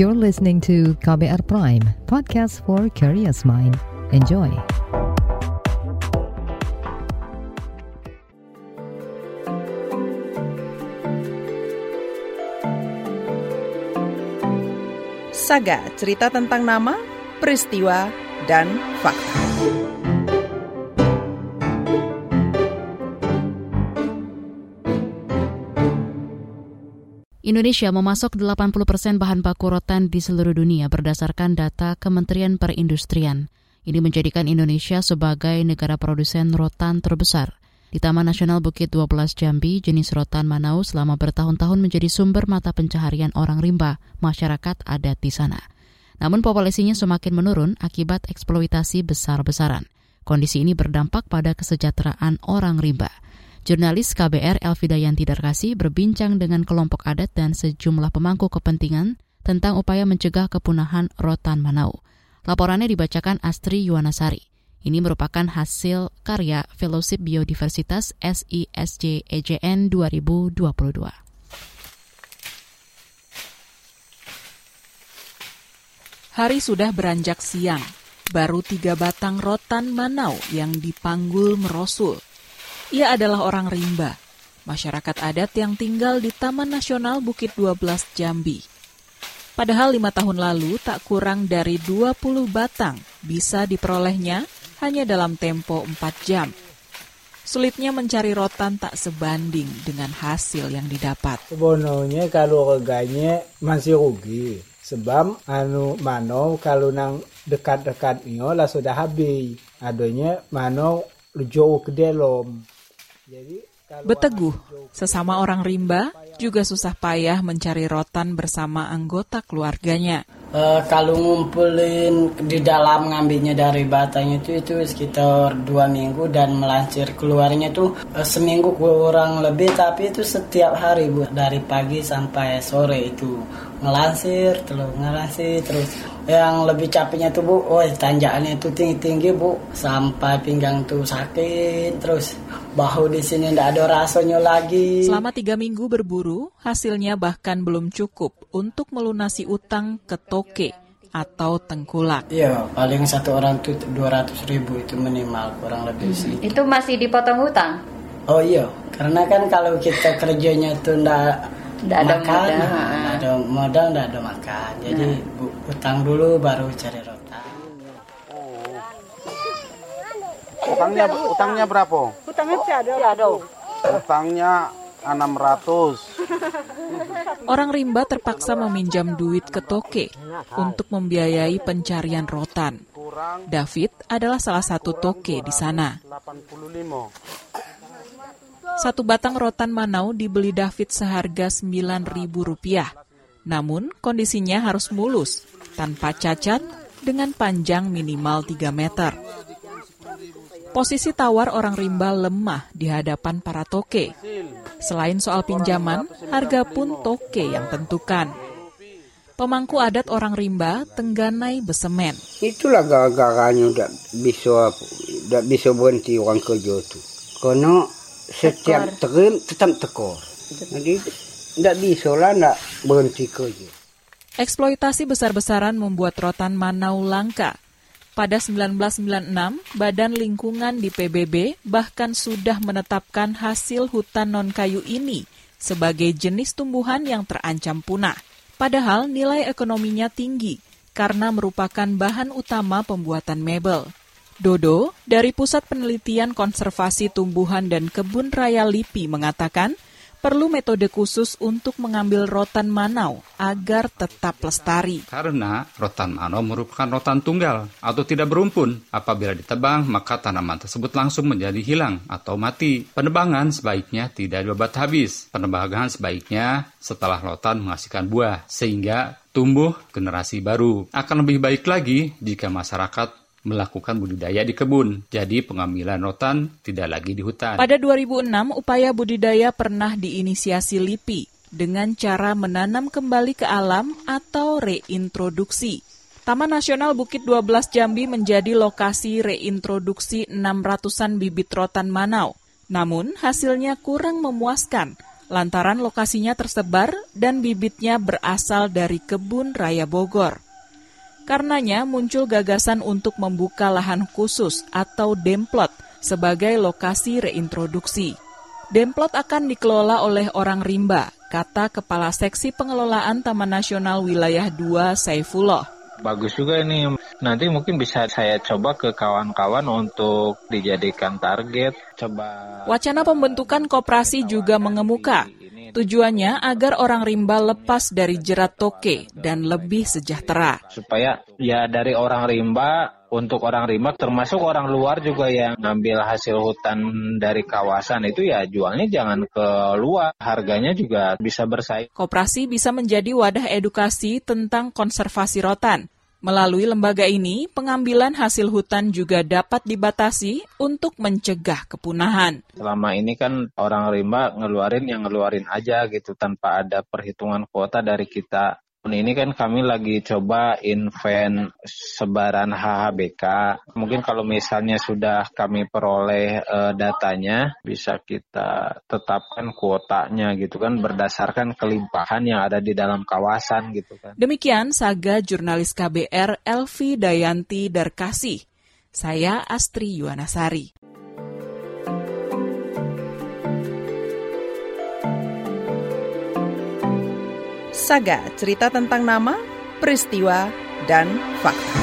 You're listening to KBR Prime, podcast for curious mind. Enjoy. Saga, cerita tentang nama, peristiwa, dan fakta. Indonesia memasok 80 persen bahan baku rotan di seluruh dunia berdasarkan data Kementerian Perindustrian. Ini menjadikan Indonesia sebagai negara produsen rotan terbesar. Di Taman Nasional Bukit 12 Jambi, jenis rotan Manau selama bertahun-tahun menjadi sumber mata pencaharian orang rimba, masyarakat adat di sana. Namun populasinya semakin menurun akibat eksploitasi besar-besaran. Kondisi ini berdampak pada kesejahteraan orang rimba. Jurnalis KBR Elvida Yanti Darkasi berbincang dengan kelompok adat dan sejumlah pemangku kepentingan tentang upaya mencegah kepunahan rotan Manau. Laporannya dibacakan Astri Yuwanasari. Ini merupakan hasil karya Fellowship Biodiversitas SISJ EJN 2022. Hari sudah beranjak siang. Baru tiga batang rotan Manau yang dipanggul merosul ia adalah orang rimba, masyarakat adat yang tinggal di Taman Nasional Bukit 12 Jambi. Padahal lima tahun lalu tak kurang dari 20 batang bisa diperolehnya hanya dalam tempo 4 jam. Sulitnya mencari rotan tak sebanding dengan hasil yang didapat. Sebenarnya kalau reganya masih rugi. Sebab anu mano kalau nang dekat-dekat lah sudah habis. Adanya mano jauh ke dalam. Beteguh, sesama orang rimba juga susah payah mencari rotan bersama anggota keluarganya. Uh, kalau ngumpulin di dalam ngambilnya dari batang itu itu sekitar dua minggu dan melancir keluarnya tuh uh, seminggu kurang lebih tapi itu setiap hari bu. Dari pagi sampai sore itu ngelansir terus ngelansir terus. Yang lebih capeknya tuh bu oh tanjakannya itu tinggi tinggi bu sampai pinggang tuh sakit terus bahu di sini tidak ada rasanya lagi. Selama tiga minggu berburu, hasilnya bahkan belum cukup untuk melunasi utang ke toke atau tengkulak. Iya, paling satu orang dua ratus ribu itu minimal kurang lebih hmm. sih. Itu masih dipotong hutang? Oh iya, karena kan kalau kita kerjanya tuh ndak ada makan, modal, nah, ada modal, ndak ada makan. Jadi nah. utang dulu baru cari Utangnya utangnya berapa? Utangnya tiada. Utangnya 600. Orang rimba terpaksa meminjam duit ke toke untuk membiayai pencarian rotan. David adalah salah satu toke di sana. Satu batang rotan Manau dibeli David seharga Rp9.000. Namun kondisinya harus mulus, tanpa cacat, dengan panjang minimal 3 meter. Posisi tawar orang rimba lemah di hadapan para toke. Selain soal pinjaman, harga pun toke yang tentukan. Pemangku adat orang rimba tengganai besemen. Itulah gara-garanya udah bisa udah bisa berhenti orang kerja itu. Karena setiap terim tetap tekor. Jadi tidak bisa lah tidak berhenti kerja. Eksploitasi besar-besaran membuat rotan Manau langka pada 1996, Badan Lingkungan di PBB bahkan sudah menetapkan hasil hutan non-kayu ini sebagai jenis tumbuhan yang terancam punah. Padahal nilai ekonominya tinggi karena merupakan bahan utama pembuatan mebel. Dodo dari Pusat Penelitian Konservasi Tumbuhan dan Kebun Raya LIPI mengatakan, perlu metode khusus untuk mengambil rotan manau agar tetap lestari. Karena rotan manau merupakan rotan tunggal atau tidak berumpun. Apabila ditebang, maka tanaman tersebut langsung menjadi hilang atau mati. Penebangan sebaiknya tidak dibabat habis. Penebangan sebaiknya setelah rotan menghasilkan buah, sehingga tumbuh generasi baru. Akan lebih baik lagi jika masyarakat melakukan budidaya di kebun. Jadi pengambilan rotan tidak lagi di hutan. Pada 2006, upaya budidaya pernah diinisiasi LIPI dengan cara menanam kembali ke alam atau reintroduksi. Taman Nasional Bukit 12 Jambi menjadi lokasi reintroduksi 600-an bibit rotan Manau. Namun hasilnya kurang memuaskan lantaran lokasinya tersebar dan bibitnya berasal dari kebun raya Bogor. Karenanya muncul gagasan untuk membuka lahan khusus atau demplot sebagai lokasi reintroduksi. Demplot akan dikelola oleh orang rimba, kata Kepala Seksi Pengelolaan Taman Nasional Wilayah 2 Saifullah. Bagus juga ini. Nanti mungkin bisa saya coba ke kawan-kawan untuk dijadikan target. Coba. Wacana pembentukan koperasi juga mengemuka. Tujuannya agar orang rimba lepas dari jerat toke dan lebih sejahtera. Supaya ya dari orang rimba untuk orang rimba termasuk orang luar juga yang ngambil hasil hutan dari kawasan itu ya jualnya jangan ke luar. Harganya juga bisa bersaing. Koperasi bisa menjadi wadah edukasi tentang konservasi rotan Melalui lembaga ini, pengambilan hasil hutan juga dapat dibatasi untuk mencegah kepunahan. Selama ini kan orang rimba ngeluarin yang ngeluarin aja gitu tanpa ada perhitungan kuota dari kita ini kan kami lagi coba invent sebaran HHBK. Mungkin kalau misalnya sudah kami peroleh uh, datanya, bisa kita tetapkan kuotanya gitu kan berdasarkan kelimpahan yang ada di dalam kawasan gitu kan. Demikian saga jurnalis KBR Elvi Dayanti Darkasi. Saya Astri Yuwanasari. Saga, cerita tentang nama, peristiwa, dan fakta.